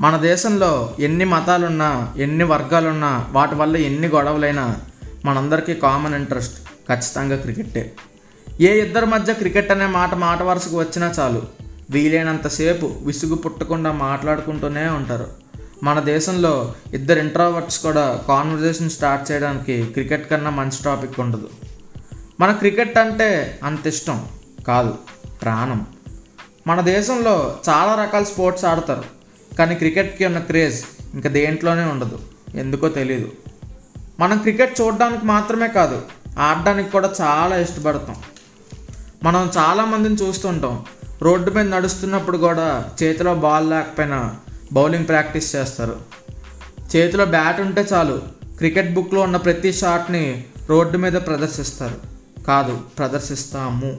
మన దేశంలో ఎన్ని మతాలున్నా ఎన్ని వర్గాలున్నా వాటి వల్ల ఎన్ని గొడవలైనా మనందరికీ కామన్ ఇంట్రెస్ట్ ఖచ్చితంగా క్రికెట్టే. ఏ ఇద్దరి మధ్య క్రికెట్ అనే మాట మాట వరుసకు వచ్చినా చాలు. వీలైనంతసేపు విసుగు పుట్టకుండా మాట్లాడుకుంటూనే ఉంటారు. మన దేశంలో ఇద్దరు ఇంట్రావర్ట్స్ కూడా కాన్వర్జేషన్ స్టార్ట్ చేయడానికి క్రికెట్ కన్నా మంచి టాపిక్ ఉండదు. మన క్రికెట్ అంటే అంత ఇష్టం కాదు ప్రాణం. మన దేశంలో చాలా రకాల స్పోర్ట్స్ ఆడతారు. కానీ క్రికెట్కి ఉన్న క్రేజ్ ఇంకా దేంట్లోనే ఉండదు. ఎందుకో తెలియదు మనం క్రికెట్ చూడడానికి మాత్రమే కాదు ఆడడానికి కూడా చాలా ఇష్టపడతాం. మనం చాలామందిని చూస్తుంటాం. రోడ్డు మీద నడుస్తున్నప్పుడు కూడా చేతిలో బాల్ లేకపోయినా బౌలింగ్ ప్రాక్టీస్ చేస్తారు. చేతిలో బ్యాట్ ఉంటే చాలు క్రికెట్ బుక్లో ఉన్న ప్రతి షాట్ని రోడ్డు మీద ప్రదర్శిస్తారు. కాదు ప్రదర్శిస్తాము.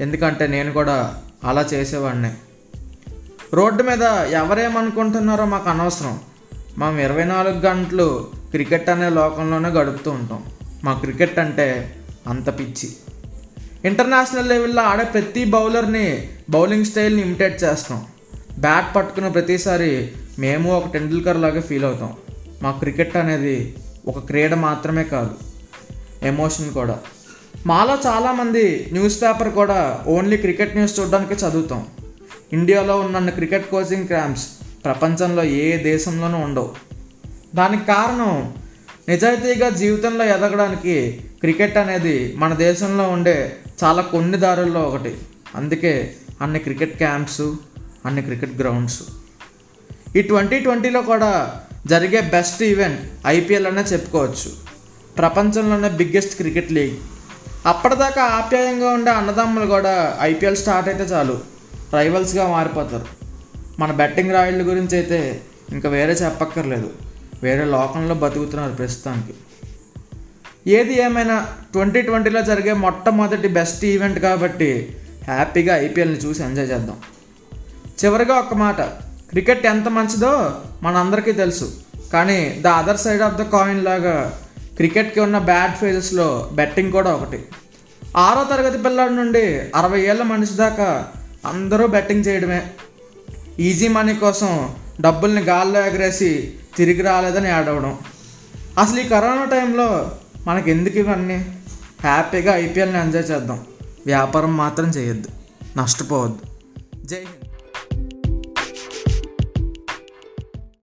ఎందుకంటే నేను కూడా అలా చేసేవాడినే. రోడ్డు మీద ఎవరేమనుకుంటున్నారో మాకు అనవసరం. మనం ఇరవై నాలుగు గంటలు క్రికెట్ అనే లోకంలోనే గడుపుతూ ఉంటాం. మా క్రికెట్ అంటే అంత పిచ్చి. ఇంటర్నేషనల్ లెవెల్లో ఆడే ప్రతి బౌలర్ని బౌలింగ్ స్టైల్ని ఇమిటేట్ చేస్తాం. బ్యాట్ పట్టుకున్న ప్రతిసారి మేము ఒక టెండూల్కర్ లాగా ఫీల్ అవుతాం. మా క్రికెట్ అనేది ఒక క్రీడ మాత్రమే కాదు ఎమోషన్ కూడా. మాలో చాలామంది న్యూస్ పేపర్ కూడా ఓన్లీ క్రికెట్ న్యూస్ చూడడానికి చదువుతాం. ఇండియాలో ఉన్న క్రికెట్ కోచింగ్ క్యాంప్స్ ప్రపంచంలో ఏ దేశంలోనూ ఉండవు. దానికి కారణం నిజాయితీగా జీవితంలో ఎదగడానికి క్రికెట్ అనేది మన దేశంలో ఉండే చాలా కొన్ని దారుల్లో ఒకటి. అందుకే అన్ని క్రికెట్ క్యాంప్స్ అన్ని క్రికెట్ గ్రౌండ్స్. ఈ ట్వంటీ ట్వంటీలో కూడా జరిగే బెస్ట్ ఈవెంట్ ఐపీఎల్ అనే చెప్పుకోవచ్చు. ప్రపంచంలోనే బిగ్గెస్ట్ క్రికెట్ లీగ్. అప్పటిదాకా ఆప్యాయంగా ఉండే అన్నదమ్ములు కూడా ఐపీఎల్ స్టార్ట్ అయితే చాలు. రైవల్స్గా మారిపోతారు. మన బెట్టింగ్ రాయళ్ళ గురించి అయితే ఇంకా వేరే చెప్పక్కర్లేదు. వేరే లోకంలో బతుకుతున్నారు ప్రస్తుతానికి. ఏది ఏమైనా ట్వంటీ ట్వంటీలో జరిగే మొట్టమొదటి బెస్ట్ ఈవెంట్ కాబట్టి హ్యాపీగా ఐపీఎల్ని చూసి ఎంజాయ్ చేద్దాం. చివరిగా ఒక మాట. క్రికెట్ ఎంత మంచిదో మనందరికీ తెలుసు. కానీ the other side of the coin లాగా క్రికెట్కి ఉన్న బ్యాడ్ ఫేజెస్లో బెట్టింగ్ కూడా ఒకటి. ఆరో తరగతి పిల్లాడి నుండి అరవై ఏళ్ళ మనిషి దాకా అందరూ బెట్టింగ్ చేయడమే. ఈజీ మనీ కోసం డబ్బుల్ని గాల్లో ఎగరేసి తిరిగి రాలేదని ఏడవడం అసలు ఈ కరోనా టైంలో మనకి ఎందుకు ఇవన్నీ? హ్యాపీగా ఐపీఎల్ని ఎంజాయ్ చేద్దాం. వ్యాపారం మాత్రం చేయొద్దు. నష్టపోవద్దు. జై హింద్.